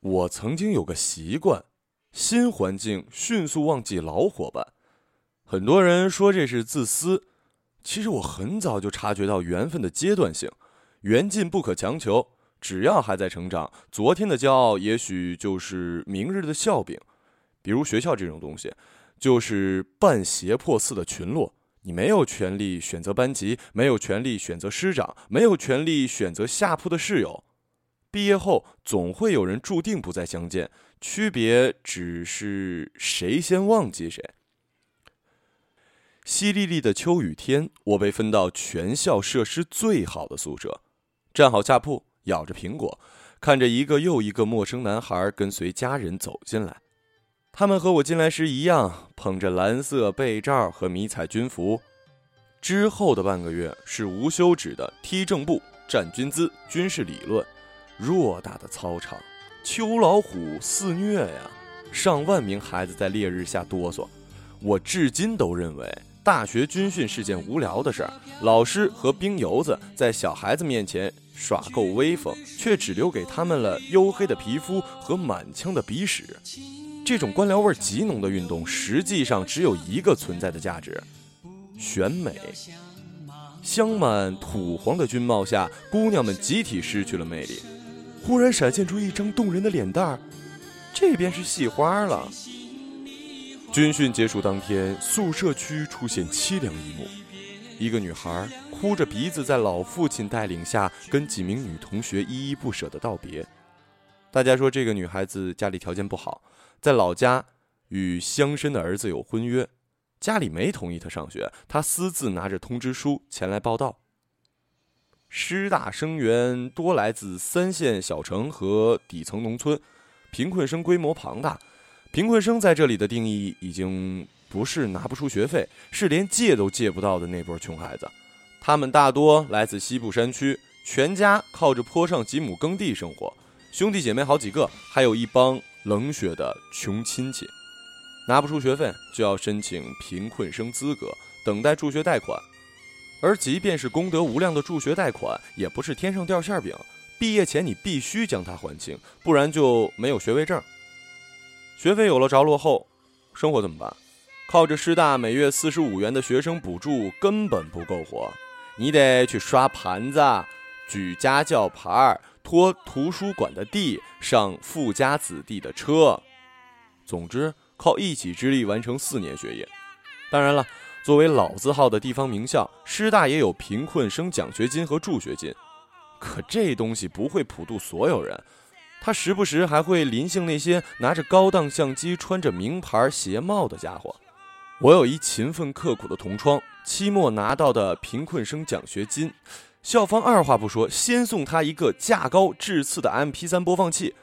我曾经有个习惯，新环境迅速忘记老伙伴。很多人说这是自私，其实我很早就察觉到缘分的阶段性，缘尽不可强求。只要还在成长，昨天的骄傲也许就是明日的笑柄。比如学校这种东西，就是半胁迫似的群落，你没有权利选择班级，没有权利选择师长，没有权利选择下铺的室友。毕业后，总会有人注定不再相见，区别只是谁先忘记谁。淅沥沥的秋雨天，我被分到全校设施最好的宿舍，站好下铺，咬着苹果，看着一个又一个陌生男孩跟随家人走进来。他们和我进来时一样，捧着蓝色被罩和迷彩军服。之后的半个月是无休止的踢正步、站军姿、军事理论。偌大的操场，秋老虎肆虐呀！上万名孩子在烈日下哆嗦。我至今都认为，大学军训是件无聊的事儿。老师和兵油子在小孩子面前耍够威风，却只留给他们了黝黑的皮肤和满腔的鼻屎。这种官僚味极浓的运动，实际上只有一个存在的价值：选美。镶满土黄的军帽下，姑娘们集体失去了魅力。忽然闪现出一张动人的脸蛋儿，这边是戏花了。军训结束当天，宿舍区出现凄凉一幕：一个女孩哭着鼻子，在老父亲带领下，跟几名女同学依依不舍的道别。大家说这个女孩子家里条件不好，在老家与乡绅的儿子有婚约，家里没同意她上学，她私自拿着通知书前来报道。师大生源多来自三线小城和底层农村，贫困生规模庞大。贫困生在这里的定义已经不是拿不出学费，是连借都借不到的那波穷孩子。他们大多来自西部山区，全家靠着坡上几亩耕地生活，兄弟姐妹好几个，还有一帮冷血的穷亲戚。拿不出学费就要申请贫困生资格，等待助学贷款。而即便是功德无量的助学贷款，也不是天上掉馅饼。毕业前你必须将它还清，不然就没有学位证。学费有了着落后，生活怎么办？靠着师大每月四十五元的学生补助根本不够活，你得去刷盘子、举家教牌、拖图书馆的地、上富家子弟的车。总之，靠一己之力完成四年学业。当然了。作为老字号的地方名校，师大也有贫困生奖学金和助学金，可这东西不会普渡所有人，他时不时还会临幸那些拿着高档相机、穿着名牌鞋帽的家伙。我有一勤奋刻苦的同窗，期末拿到的贫困生奖学金，校方二话不说，先送他一个价高质次的 MP3 播放器，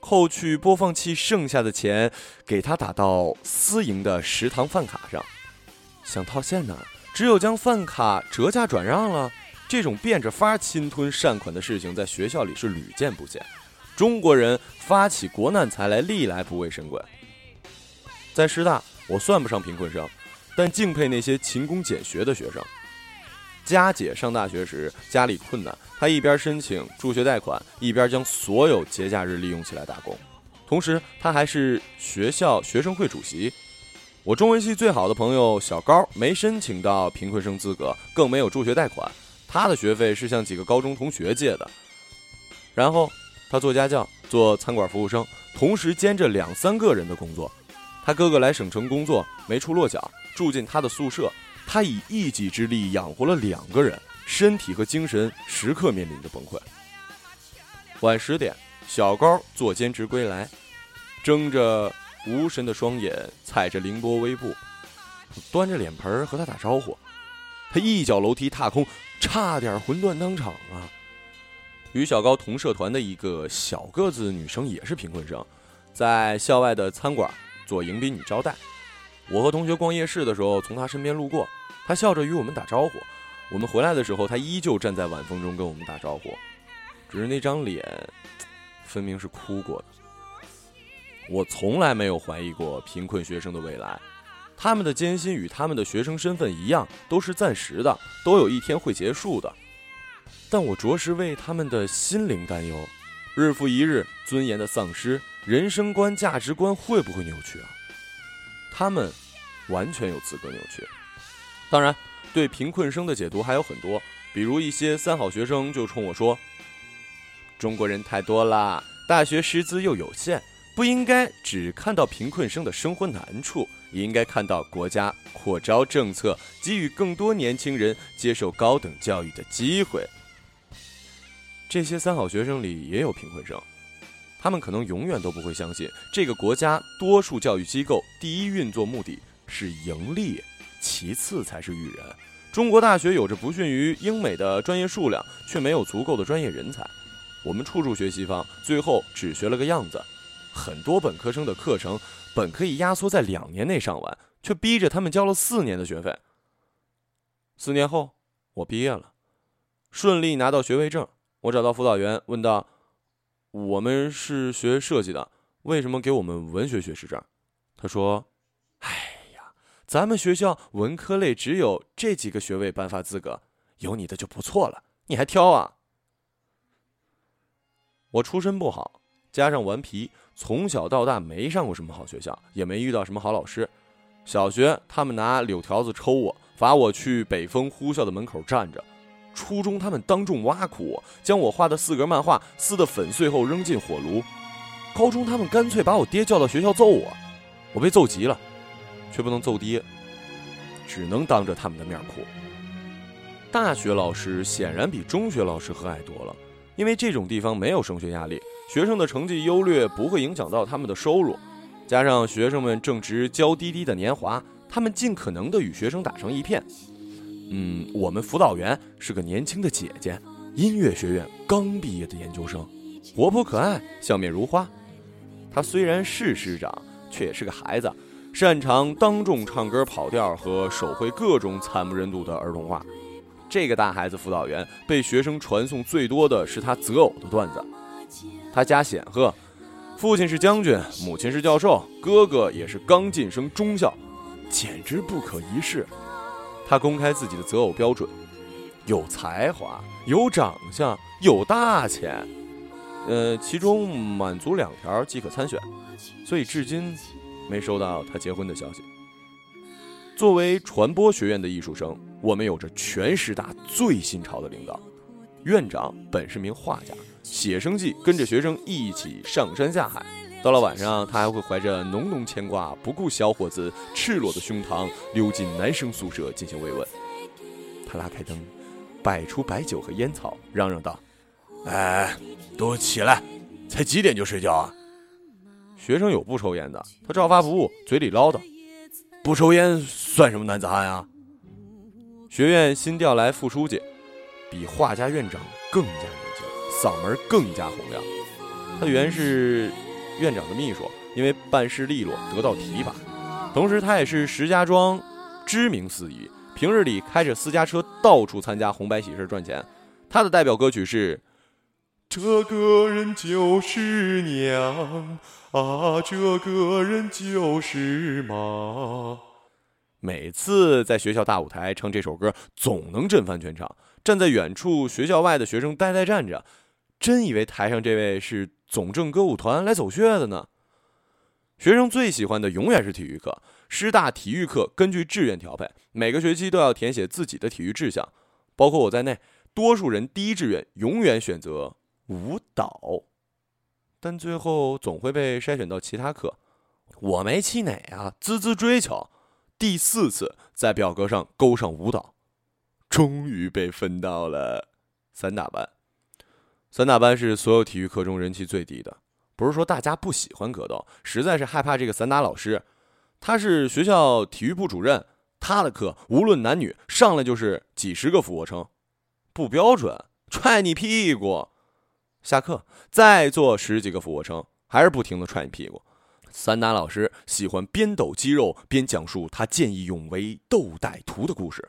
扣去播放器剩下的钱，给他打到私营的食堂饭卡上。想套现呢，只有将饭卡折价转让了。这种变着法侵吞善款的事情，在学校里是屡见不鲜。中国人发起国难财来，历来不畏神鬼。在师大，我算不上贫困生，但敬佩那些勤工俭学的学生。佳姐上大学时家里困难，她一边申请助学贷款，一边将所有节假日利用起来打工。同时，她还是学校学生会主席。我中文系最好的朋友小高没申请到贫困生资格，更没有助学贷款。他的学费是向几个高中同学借的。然后他做家教，做餐馆服务生，同时兼着两三个人的工作。他哥哥来省城工作，没处落脚，住进他的宿舍。他以一己之力养活了两个人，身体和精神时刻面临着崩溃。晚十点，小高做兼职归来，睁着。无神的双眼，踩着凌波微步，端着脸盆和他打招呼。他一脚楼梯踏空，差点魂断当场啊！与小高同社团的一个小个子女生也是贫困生，在校外的餐馆做迎宾女招待。我和同学逛夜市的时候，从她身边路过，她笑着与我们打招呼。我们回来的时候，她依旧站在晚风中跟我们打招呼，只是那张脸，分明是哭过的。我从来没有怀疑过贫困学生的未来，他们的艰辛与他们的学生身份一样，都是暂时的，都有一天会结束的。但我着实为他们的心灵担忧，日复一日，尊严的丧失，人生观、价值观会不会扭曲啊？他们完全有资格扭曲。当然，对贫困生的解读还有很多，比如一些三好学生就冲我说：“中国人太多了，大学师资又有限，不应该只看到贫困生的生活难处，也应该看到国家扩招政策，给予更多年轻人接受高等教育的机会。”这些三好学生里也有贫困生，他们可能永远都不会相信，这个国家多数教育机构第一运作目的是盈利，其次才是育人。中国大学有着不逊于英美的专业数量，却没有足够的专业人才。我们处处学西方，最后只学了个样子。很多本科生的课程本可以压缩在两年内上完，却逼着他们交了四年的学费。四年后，我毕业了，顺利拿到学位证。我找到辅导员，问道：“我们是学设计的，为什么给我们文学学士证？”他说：“哎呀，咱们学校文科类只有这几个学位颁发资格，有你的就不错了，你还挑啊？”我出身不好，加上顽皮，从小到大没上过什么好学校，也没遇到什么好老师。小学他们拿柳条子抽我，罚我去北风呼啸的门口站着。初中，他们当众挖苦我，将我画的四格漫画撕得粉碎后扔进火炉。高中，他们干脆把我爹叫到学校揍我，我被揍急了，却不能揍爹，只能当着他们的面哭。大学老师显然比中学老师和蔼多了，因为这种地方没有升学压力，学生的成绩优劣不会影响到他们的收入，加上学生们正值娇滴滴的年华，他们尽可能的与学生打成一片。嗯，我们辅导员是个年轻的姐姐，音乐学院刚毕业的研究生，活泼可爱，笑面如花。她虽然是师长，却也是个孩子，擅长当众唱歌跑调和手绘各种惨不忍睹的儿童画。这个大孩子辅导员被学生传颂最多的是他择偶的段子。他家显赫，父亲是将军，母亲是教授，哥哥也是刚晋升中校，简直不可一世。他公开自己的择偶标准：有才华、有长相、有大钱，呃，其中满足两条即可参选，所以至今没收到他结婚的消息。作为传播学院的艺术生，我们有着全师大最新潮的领导。院长本是名画家，写生计跟着学生一起上山下海。到了晚上，他还会怀着浓浓牵挂，不顾小伙子赤裸的胸膛，溜进男生宿舍进行慰问。他拉开灯，摆出白酒和烟草，嚷嚷道：“哎，都起来，才几点就睡觉啊？”学生有不抽烟的，他照发不误，嘴里唠叨：“不抽烟算什么男子汉啊？”学院新调来副书记，比画家院长更加年轻，嗓门更加洪亮。他原是。院长的秘书，因为办事利落得到提拔，同时他也是石家庄知名司仪，平日里开着私家车到处参加红白喜事赚钱。他的代表歌曲是《这个人就是娘啊，这个人就是妈》。每次在学校大舞台唱这首歌，总能震翻全场。站在远处学校外的学生呆呆站着，真以为台上这位是。总政歌舞团来走穴的呢。学生最喜欢的永远是体育课。师大体育课根据志愿调配，每个学期都要填写自己的体育志向，包括我在内，多数人第一志愿永远选择舞蹈，但最后总会被筛选到其他课。我没气馁啊，孜孜追求，第四次在表格上勾上舞蹈，终于被分到了散打班。散打班是所有体育课中人气最低的，不是说大家不喜欢格斗，实在是害怕这个散打老师。他是学校体育部主任，他的课无论男女，上来就是几十个俯卧撑，不标准，踹你屁股。下课再做十几个俯卧撑，还是不停的踹你屁股。散打老师喜欢边抖肌肉边讲述他见义勇为斗歹徒的故事。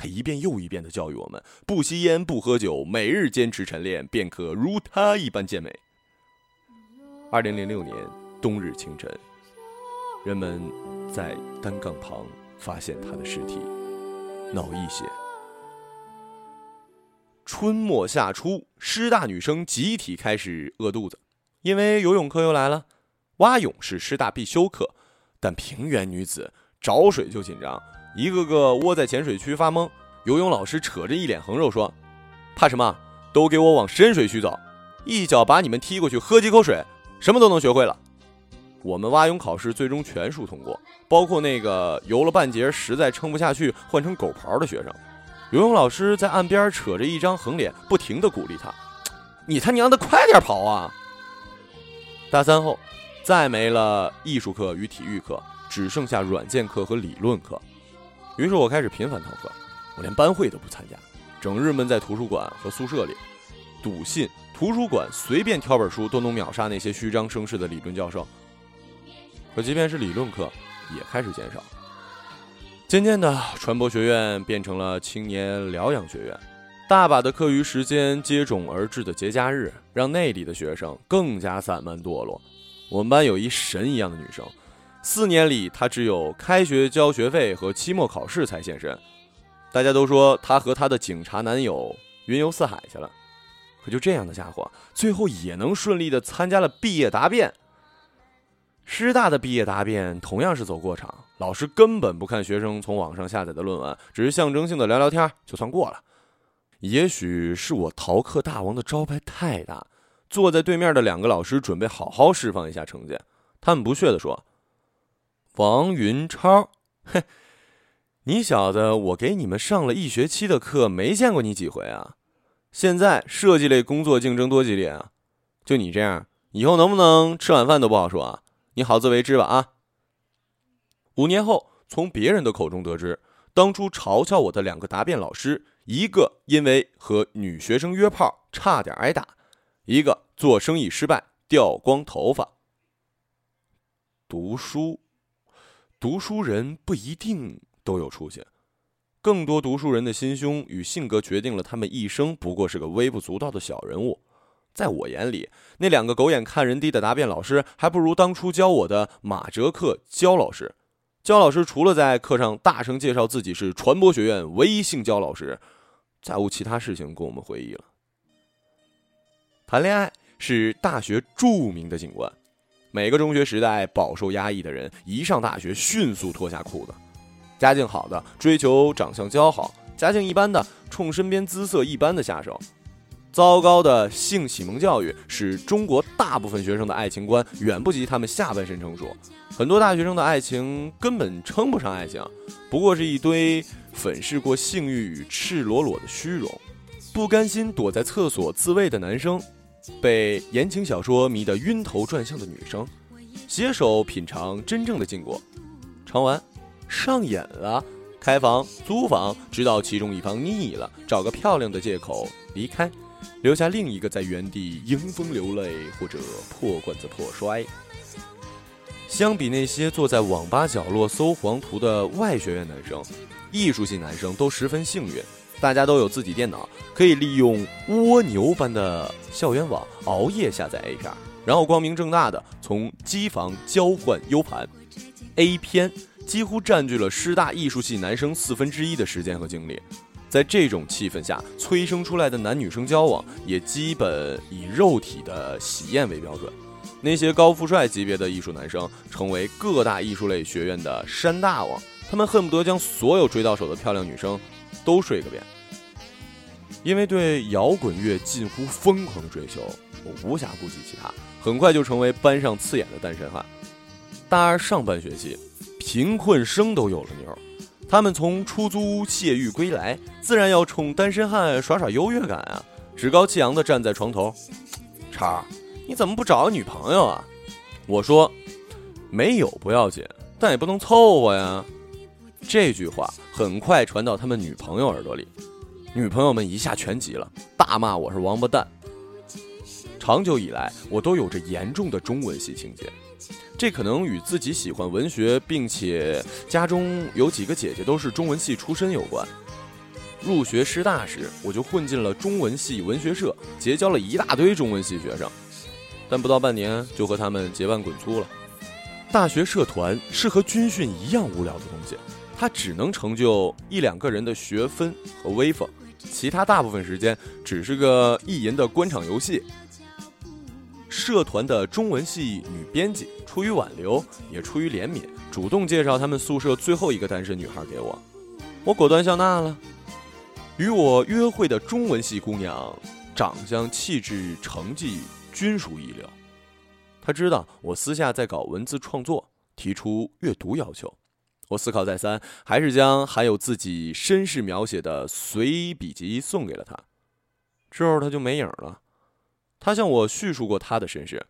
他一遍又一遍地教育我们：不吸烟，不喝酒，每日坚持晨练，便可如他一般健美。二零零六年冬日清晨，人们在单杠旁发现他的尸体，脑溢血。春末夏初，师大女生集体开始饿肚子，因为游泳课又来了。蛙泳是师大必修课，但平原女子找水就紧张，一个个窝在浅水区发懵。游泳老师扯着一脸横肉说：“怕什么？都给我往深水区走，一脚把你们踢过去，喝几口水，什么都能学会了。”我们蛙泳考试最终全数通过，包括那个游了半截实在撑不下去换成狗刨的学生。游泳老师在岸边扯着一张横脸，不停地鼓励他：“你他娘的快点跑啊！”大三后，再没了艺术课与体育课，只剩下软件课和理论课。于是我开始频繁逃课，我连班会都不参加，整日闷在图书馆和宿舍里，笃信图书馆随便挑本书都能秒杀那些虚张声势的理论教授。可即便是理论课，也开始减少。渐渐的，传播学院变成了青年疗养学院，大把的课余时间接踵而至的节假日，让那里的学生更加散漫堕落。我们班有一神一样的女生，四年里她只有开学交学费和期末考试才现身。大家都说她和她的警察男友云游四海去了，可就这样的家伙，最后也能顺利的参加了毕业答辩。师大的毕业答辩同样是走过场，老师根本不看学生从网上下载的论文，只是象征性的聊聊天就算过了。也许是我逃课大王的招牌太大，坐在对面的两个老师准备好好释放一下成见。他们不屑地说：“王云超，嘿，你小子，我给你们上了一学期的课，没见过你几回啊！现在设计类工作竞争多激烈啊！就你这样，以后能不能吃晚饭都不好说啊！”你好自为之吧啊！五年后，从别人的口中得知，当初嘲笑我的两个答辩老师，一个因为和女学生约炮差点挨打，一个做生意失败掉光头发。读书，读书人不一定都有出息，更多读书人的心胸与性格决定了他们一生不过是个微不足道的小人物。在我眼里，那两个狗眼看人低的答辩老师，还不如当初教我的马哲克焦老师。焦老师除了在课上大声介绍自己是传播学院唯一姓焦老师，再无其他事情供我们回忆了。谈恋爱是大学著名的景观，每个中学时代饱受压抑的人，一上大学迅速脱下裤子。家境好的追求长相姣好，家境一般的冲身边姿色一般的下手。糟糕的性启蒙教育使中国大部分学生的爱情观远不及他们下半身成熟，很多大学生的爱情根本称不上爱情，不过是一堆粉饰过性欲与赤裸裸的虚荣。不甘心躲在厕所自慰的男生，被言情小说迷得晕头转向的女生，携手品尝真正的禁果，尝完上瘾了，开房租房，直到其中一方腻了，找个漂亮的借口离开。留下另一个在原地迎风流泪或者破罐子破摔。相比那些坐在网吧角落搜黄图的外学院男生，艺术系男生都十分幸运，大家都有自己电脑，可以利用蜗牛般的校园网熬夜下载 A 片，然后光明正大的从机房交换 U 盘。A 片几乎占据了师大艺术系男生四分之一的时间和精力。在这种气氛下催生出来的男女生交往，也基本以肉体的喜宴为标准。那些高富帅级别的艺术男生，成为各大艺术类学院的山大王，他们恨不得将所有追到手的漂亮女生都睡个遍。因为对摇滚乐近乎疯狂的追求，我无暇顾及其他，很快就成为班上刺眼的单身汉。大二上半学期，贫困生都有了妞。他们从出租屋泄欲归来，自然要冲单身汉耍耍优越感啊！趾高气扬地站在床头，超，你怎么不找个女朋友啊？我说，没有不要紧，但也不能凑合呀。这句话很快传到他们女朋友耳朵里，女朋友们一下全急了，大骂我是王八蛋。长久以来，我都有着严重的中文系情节。这可能与自己喜欢文学，并且家中有几个姐姐都是中文系出身有关。入学师大时，我就混进了中文系文学社，结交了一大堆中文系学生，但不到半年就和他们结伴滚粗了。大学社团是和军训一样无聊的东西，他只能成就一两个人的学分和威风，其他大部分时间只是个意淫的官场游戏。社团的中文系女编辑出于挽留，也出于怜悯，主动介绍他们宿舍最后一个单身女孩给我，我果断笑纳了。与我约会的中文系姑娘，长相、气质、成绩均属一流。她知道我私下在搞文字创作，提出阅读要求。我思考再三，还是将含有自己身世描写的随笔集送给了他。之后他就没影了。他向我叙述过他的身世：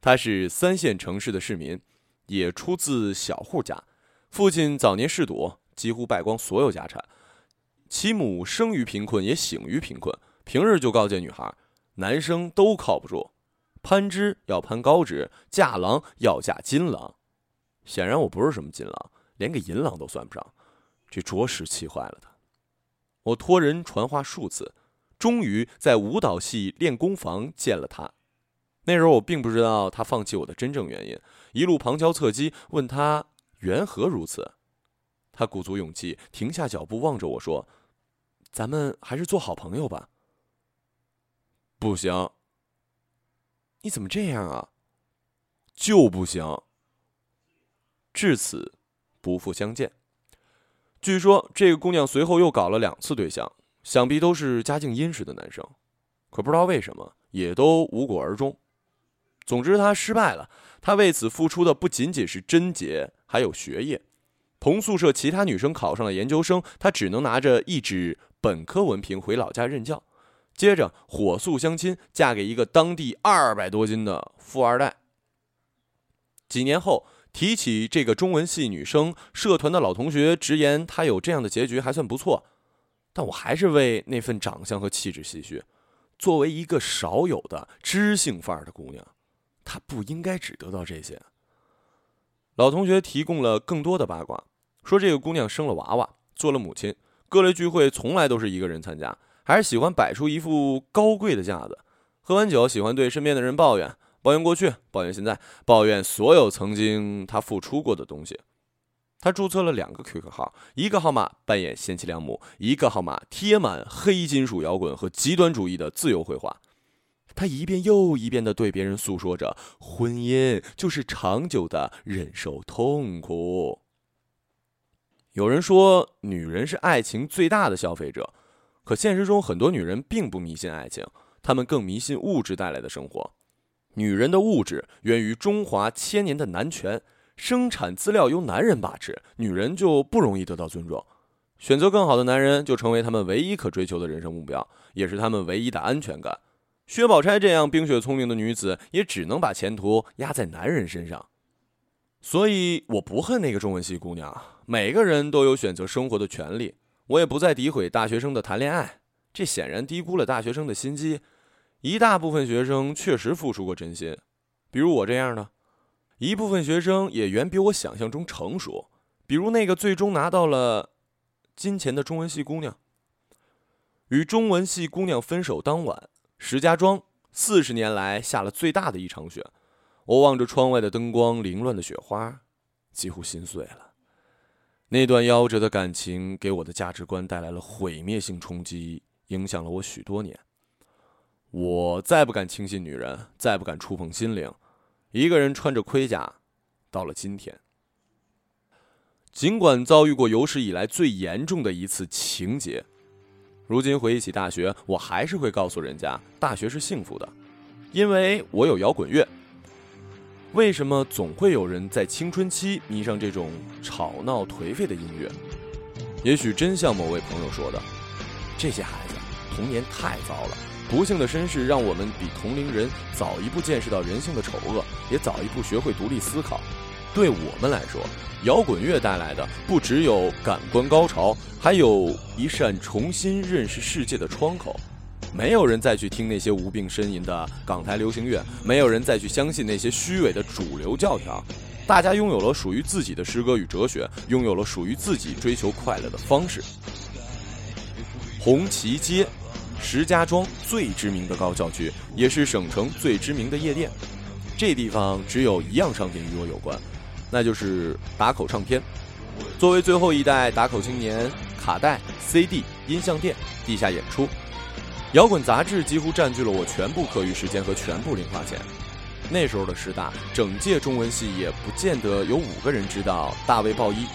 他是三线城市的市民，也出自小户家，父亲早年嗜赌，几乎败光所有家产；其母生于贫困，也醒于贫困，平日就告诫女孩：男生都靠不住，攀枝要攀高枝，嫁郎要嫁金郎。显然我不是什么金郎。连个银郎都算不上，这着实气坏了他。我托人传话数次，终于在舞蹈系练功房见了他。那时候我并不知道他放弃我的真正原因，一路旁敲侧击问他缘何如此。他鼓足勇气停下脚步，望着我说：“咱们还是做好朋友吧。”不行。你怎么这样啊？就不行。至此。不复相见。据说这个姑娘随后又搞了两次对象，想必都是家境殷实的男生，可不知道为什么也都无果而终。总之，她失败了。她为此付出的不仅仅是贞洁，还有学业。同宿舍其他女生考上了研究生，她只能拿着一纸本科文凭回老家任教，接着火速相亲，嫁给一个当地二百多斤的富二代。几年后。提起这个中文系女生，社团的老同学直言她有这样的结局还算不错，但我还是为那份长相和气质唏嘘。作为一个少有的知性范儿的姑娘，她不应该只得到这些。老同学提供了更多的八卦，说这个姑娘生了娃娃，做了母亲，各类聚会从来都是一个人参加，还是喜欢摆出一副高贵的架子，喝完酒喜欢对身边的人抱怨。抱怨过去，抱怨现在，抱怨所有曾经他付出过的东西。他注册了两个 QQ 号，一个号码扮演贤妻良母，一个号码贴满黑金属摇滚和极端主义的自由绘画。他一遍又一遍地对别人诉说着，婚姻就是长久的忍受痛苦。有人说，女人是爱情最大的消费者，可现实中很多女人并不迷信爱情，她们更迷信物质带来的生活。女人的物质源于中华千年的男权，生产资料由男人把持，女人就不容易得到尊重。选择更好的男人就成为他们唯一可追求的人生目标，也是他们唯一的安全感。薛宝钗这样冰雪聪明的女子，也只能把前途压在男人身上。所以我不恨那个中文系姑娘，每个人都有选择生活的权利。我也不再诋毁大学生的谈恋爱，这显然低估了大学生的心机。一大部分学生确实付出过真心，比如我这样的；一部分学生也远比我想象中成熟，比如那个最终拿到了金钱的中文系姑娘。与中文系姑娘分手当晚，石家庄四十年来下了最大的一场雪。我望着窗外的灯光、凌乱的雪花，几乎心碎了。那段夭折的感情给我的价值观带来了毁灭性冲击，影响了我许多年。我再不敢轻信女人，再不敢触碰心灵。一个人穿着盔甲，到了今天。尽管遭遇过有史以来最严重的一次情劫，如今回忆起大学，我还是会告诉人家，大学是幸福的，因为我有摇滚乐。为什么总会有人在青春期迷上这种吵闹颓废的音乐？也许真像某位朋友说的，这些孩子童年太糟了。不幸的身世让我们比同龄人早一步见识到人性的丑恶，也早一步学会独立思考。对我们来说，摇滚乐带来的不只有感官高潮，还有一扇重新认识世界的窗口。没有人再去听那些无病呻吟的港台流行乐，没有人再去相信那些虚伪的主流教条。大家拥有了属于自己的诗歌与哲学，拥有了属于自己追求快乐的方式。红旗街。石家庄最知名的高校区，也是省城最知名的夜店。这地方只有一样商品与我有关，那就是打口唱片。作为最后一代打口青年，卡带、CD、音像店、地下演出。摇滚杂志几乎占据了我全部课余时间和全部零花钱。那时候的师大，整届中文系也不见得有五个人知道大卫鲍伊，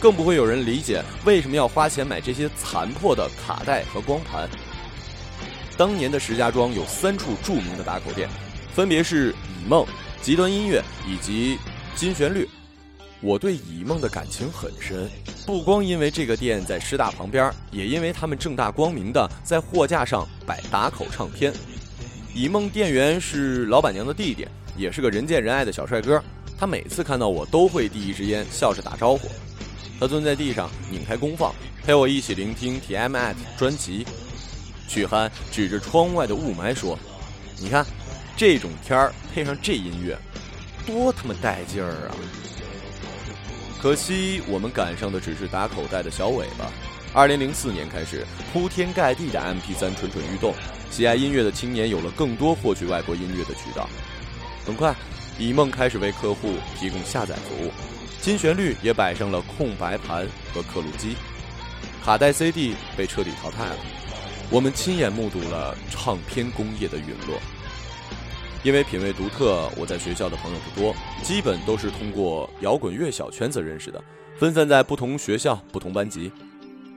更不会有人理解为什么要花钱买这些残破的卡带和光盘。当年的石家庄有三处著名的打口店，分别是以梦、极端音乐以及金旋律。我对以梦的感情很深，不光因为这个店在师大旁边，也因为他们正大光明的在货架上摆打口唱片。以梦店员是老板娘的弟弟，也是个人见人爱的小帅哥。他每次看到我都会递一支烟，笑着打招呼。他蹲在地上拧开功放，陪我一起聆听 TMAT 专辑。曲憨指着窗外的雾霾说：“你看，这种天儿配上这音乐，多他妈带劲儿啊！”可惜我们赶上的只是打口袋的小尾巴。二零零四年开始，铺天盖地的 MP3 蠢蠢欲动。喜爱音乐的青年有了更多获取外国音乐的渠道。很快，以梦开始为客户提供下载服务，金旋律也摆上了空白盘和刻录机，卡带 CD 被彻底淘汰了。我们亲眼目睹了唱片工业的陨落。因为品味独特，我在学校的朋友不多，基本都是通过摇滚乐小圈子认识的，分散在不同学校、不同班级。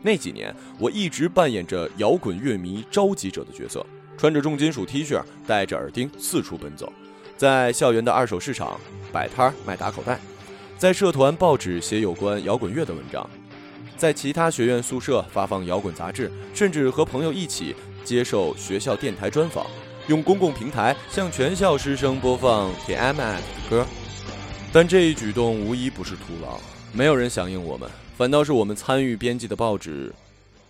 那几年，我一直扮演着摇滚乐迷召集者的角色，穿着重金属 T 恤，戴着耳钉，四处奔走，在校园的二手市场摆摊卖打口袋，在社团报纸写有关摇滚乐的文章，在其他学院宿舍发放摇滚杂志，甚至和朋友一起接受学校电台专访，用公共平台向全校师生播放 TMT 的歌。但这一举动无一不是徒劳，没有人响应我们。反倒是我们参与编辑的报纸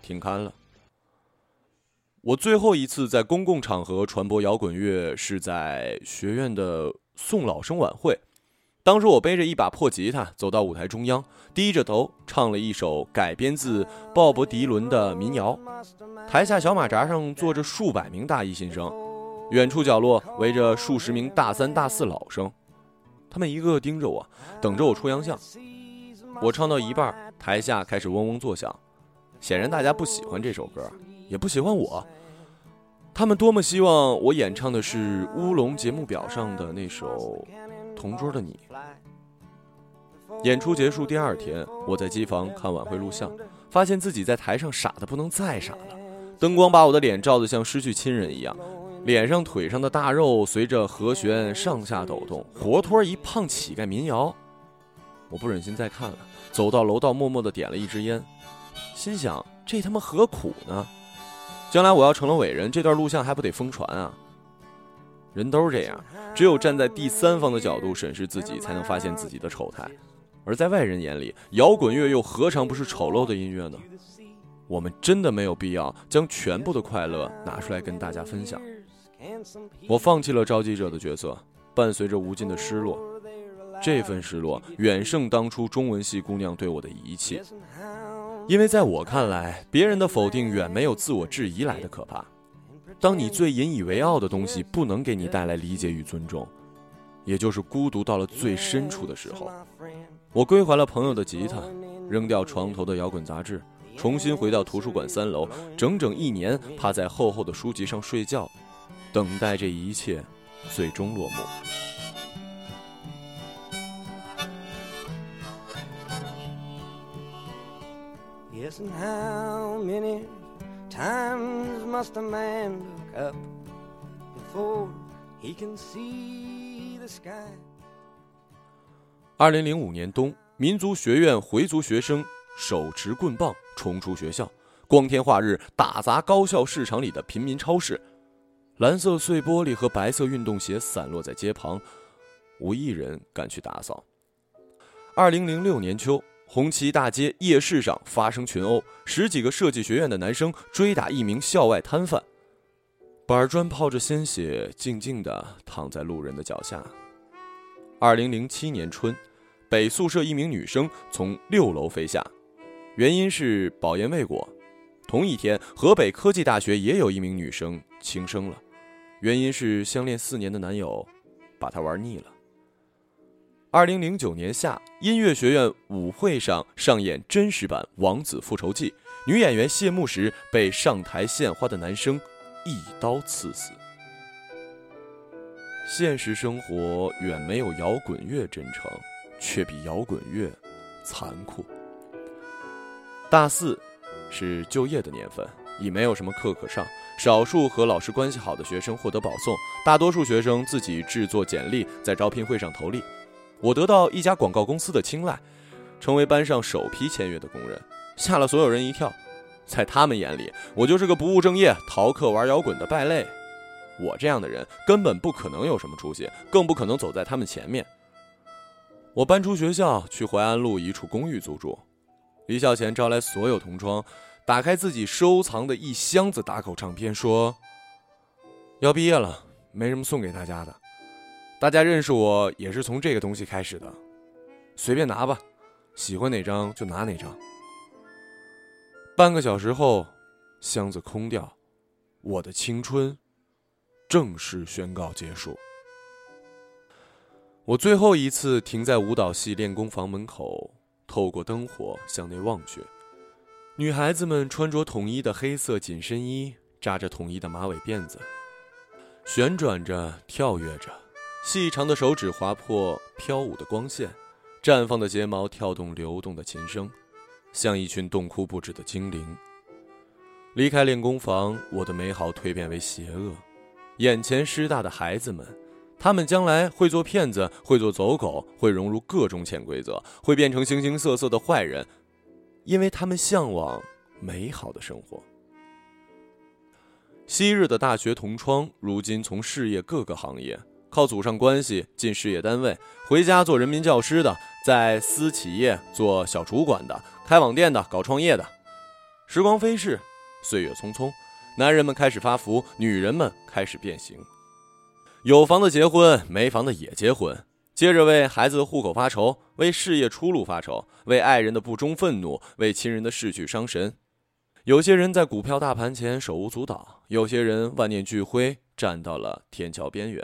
停刊了。我最后一次在公共场合传播摇滚乐是在学院的送老生晚会。当时我背着一把破吉他走到舞台中央，低着头唱了一首改编自鲍勃迪伦的民谣。台下小马扎上坐着数百名大一新生，远处角落围着数十名大三大四老生，他们一个个盯着我，等着我出洋相。我唱到一半，台下开始嗡嗡作响，显然大家不喜欢这首歌，也不喜欢我。他们多么希望我演唱的是乌龙节目表上的那首《同桌的你》。演出结束第二天，我在机房看晚会录像，发现自己在台上傻的不能再傻了。灯光把我的脸照得像失去亲人一样，脸上腿上的大肉随着和弦上下抖动，活脱一胖乞丐民谣。我不忍心再看了。走到楼道，默默地点了一支烟，心想：这他妈何苦呢？将来我要成了伟人，这段录像还不得疯传啊？人都是这样，只有站在第三方的角度审视自己，才能发现自己的丑态。而在外人眼里，摇滚乐又何尝不是丑陋的音乐呢？我们真的没有必要将全部的快乐拿出来跟大家分享。我放弃了召集者的角色，伴随着无尽的失落。这份失落远胜当初中文系姑娘对我的遗弃，因为在我看来，别人的否定远没有自我质疑来的可怕。当你最引以为傲的东西不能给你带来理解与尊重，也就是孤独到了最深处的时候。我归还了朋友的吉他，扔掉床头的摇滚杂志，重新回到图书馆三楼，整整一年趴在厚厚的书籍上睡觉，等待这一切最终落幕。Yes, how many times must a man look up before he can see the sky? 二零零五年冬，民族学院回族学生手持棍棒冲出学校，光天化日打砸高校市场里的平民超市，蓝色碎玻璃和白色运动鞋散落在街旁，无一人敢去打扫。二零零六年秋。红旗大街夜市上发生群殴，十几个设计学院的男生追打一名校外摊贩，板砖泡着鲜血，静静地躺在路人的脚下。二零零七年春，北宿舍一名女生从六楼飞下，原因是保研未果。同一天，河北科技大学也有一名女生轻生了，原因是相恋四年的男友把她玩腻了。二零零九年夏，音乐学院舞会上上演真实版《王子复仇记》，女演员谢幕时被上台献花的男生一刀刺死。现实生活远没有摇滚乐真诚，却比摇滚乐残酷。大四是就业的年份，已没有什么课可上，少数和老师关系好的学生获得保送，大多数学生自己制作简历，在招聘会上投递。我得到一家广告公司的青睐，成为班上首批签约的工人，吓了所有人一跳。在他们眼里，我就是个不务正业、逃课玩摇滚的败类。我这样的人根本不可能有什么出息，更不可能走在他们前面。我搬出学校，去淮安路一处公寓租住。离校前招来所有同窗，打开自己收藏的一箱子打口唱片，说：“要毕业了，没什么送给大家的。大家认识我也是从这个东西开始的，随便拿吧，喜欢哪张就拿哪张。”半个小时后，箱子空掉，我的青春。正式宣告结束。我最后一次停在舞蹈系练功房门口，透过灯火向内望去。女孩子们穿着统一的黑色紧身衣，扎着统一的马尾辫子，旋转着，跳跃着，细长的手指划破飘舞的光线，绽放的睫毛跳动流动的琴声，像一群洞窟不止的精灵。离开练功房，我的美好蜕变为邪恶。眼前师大的孩子们，他们将来会做骗子，会做走狗，会融入各种潜规则，会变成形形色色的坏人，因为他们向往美好的生活。昔日的大学同窗，如今从事业各个行业，靠祖上关系进事业单位，回家做人民教师的，在私企业做小主管的，开网店的，搞创业的。时光飞逝，岁月匆匆。男人们开始发福，女人们开始变形。有房的结婚，没房的也结婚，接着为孩子的户口发愁，为事业出路发愁，为爱人的不忠愤怒，为亲人的逝去伤神。有些人在股票大盘前手舞足蹈，有些人万念俱灰，站到了天桥边缘。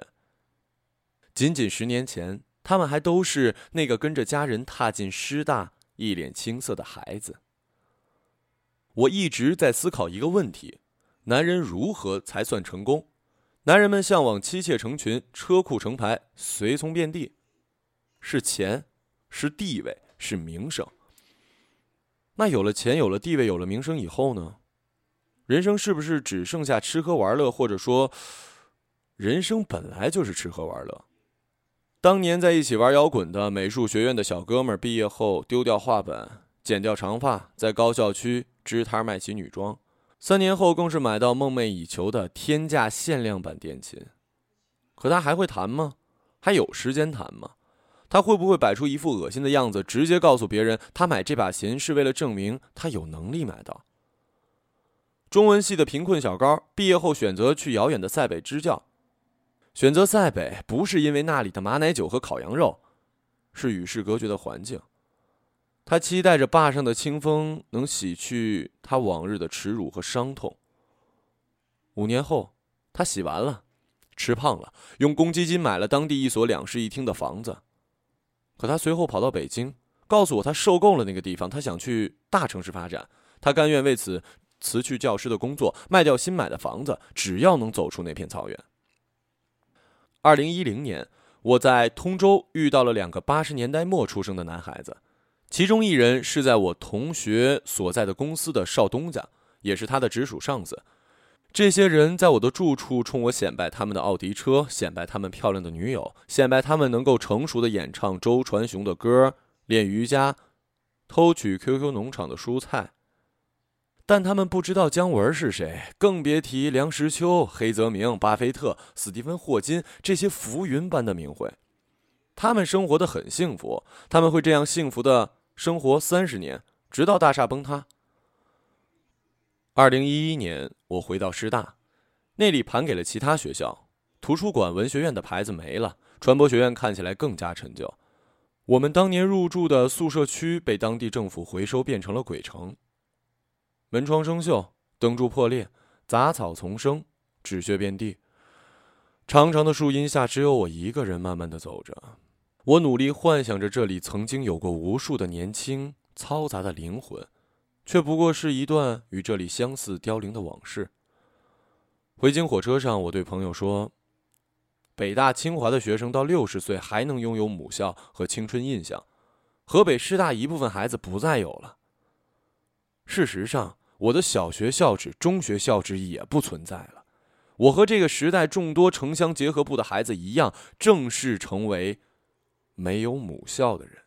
仅仅十年前，他们还都是那个跟着家人踏进师大、一脸青涩的孩子。我一直在思考一个问题。男人如何才算成功？男人们向往妻妾成群，车库成排，随从遍地，是钱，是地位，是名声。那有了钱，有了地位，有了名声以后呢？人生是不是只剩下吃喝玩乐？或者说，人生本来就是吃喝玩乐？当年在一起玩摇滚的美术学院的小哥们，毕业后丢掉画本，剪掉长发，在高校区支摊卖起女装。三年后，更是买到梦寐以求的天价限量版电琴。可他还会弹吗？还有时间弹吗？他会不会摆出一副恶心的样子，直接告诉别人他买这把琴是为了证明他有能力买到？中文系的贫困小高毕业后选择去遥远的塞北支教，选择塞北不是因为那里的马奶酒和烤羊肉，是与世隔绝的环境。他期待着坝上的清风能洗去他往日的耻辱和伤痛。五年后，他洗完了，吃胖了，用公积金买了当地一所两室一厅的房子。可他随后跑到北京，告诉我他受够了那个地方，他想去大城市发展。他甘愿为此辞去教师的工作，卖掉新买的房子，只要能走出那片草原。二零一零年，我在通州遇到了两个八十年代末出生的男孩子。其中一人是在我同学所在的公司的少东家，也是他的直属上司。这些人在我的住处冲我显摆他们的奥迪车，显摆他们漂亮的女友，显摆他们能够成熟的演唱周传雄的歌，练瑜伽，偷取 QQ 农场的蔬菜。但他们不知道姜文是谁，更别提梁实秋、黑泽明、巴菲特、斯蒂芬霍金这些浮云般的名讳。他们生活的很幸福，他们会这样幸福的生活三十年，直到大厦崩塌。二零一一年，我回到师大，那里盘给了其他学校，图书馆、文学院的牌子没了，传播学院看起来更加陈旧。我们当年入住的宿舍区被当地政府回收，变成了鬼城。门窗生锈，灯柱破裂，杂草丛生，纸屑遍地。长长的树荫下，只有我一个人慢慢的走着。我努力幻想着这里曾经有过无数的年轻嘈杂的灵魂，却不过是一段与这里相似凋零的往事。回京火车上，我对朋友说：“北大、清华的学生到六十岁还能拥有母校和青春印象，河北师大一部分孩子不再有了。事实上，我的小学校址、中学校址也不存在了。我和这个时代众多城乡结合部的孩子一样，正式成为。”没有母校的人。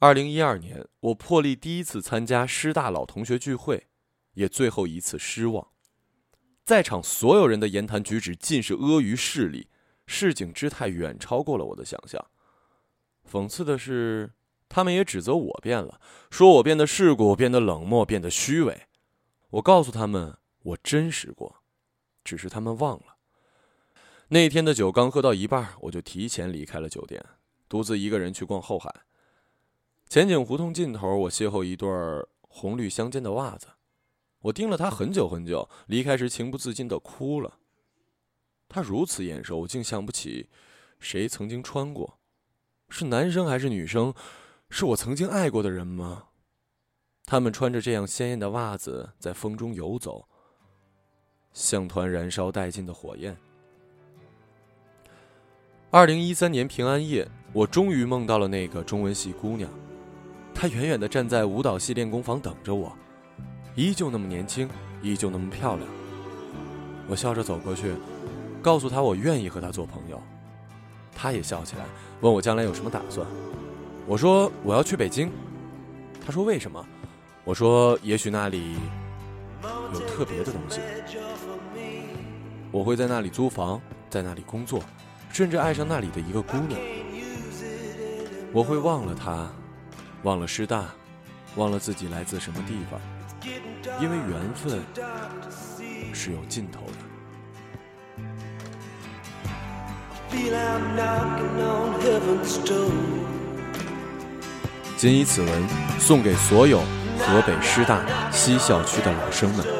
二零一二年，我破例第一次参加师大老同学聚会，也最后一次失望。在场所有人的言谈举止尽是阿谀势利，市井之态远超过了我的想象。讽刺的是，他们也指责我变了，说我变得世故，变得冷漠，变得虚伪。我告诉他们，我真实过，只是他们忘了。那天的酒刚喝到一半，我就提前离开了酒店，独自一个人去逛后海。前景胡同尽头，我邂逅一对红绿相间的袜子，我盯了他很久很久，离开时情不自禁的哭了。他如此眼熟，我竟想不起谁曾经穿过，是男生还是女生？是我曾经爱过的人吗？他们穿着这样鲜艳的袜子，在风中游走，像团燃烧殆尽的火焰。二零一三年平安夜，我终于梦到了那个中文系姑娘，她远远的站在舞蹈系练功房等着我，依旧那么年轻，依旧那么漂亮。我笑着走过去，告诉她我愿意和她做朋友，她也笑起来，问我将来有什么打算。我说我要去北京，他说为什么？我说也许那里有特别的东西，我会在那里租房，在那里工作。甚至爱上那里的一个姑娘，我会忘了她，忘了师大，忘了自己来自什么地方，因为缘分是有尽头的。谨以此文送给所有河北师大西校区的老生们。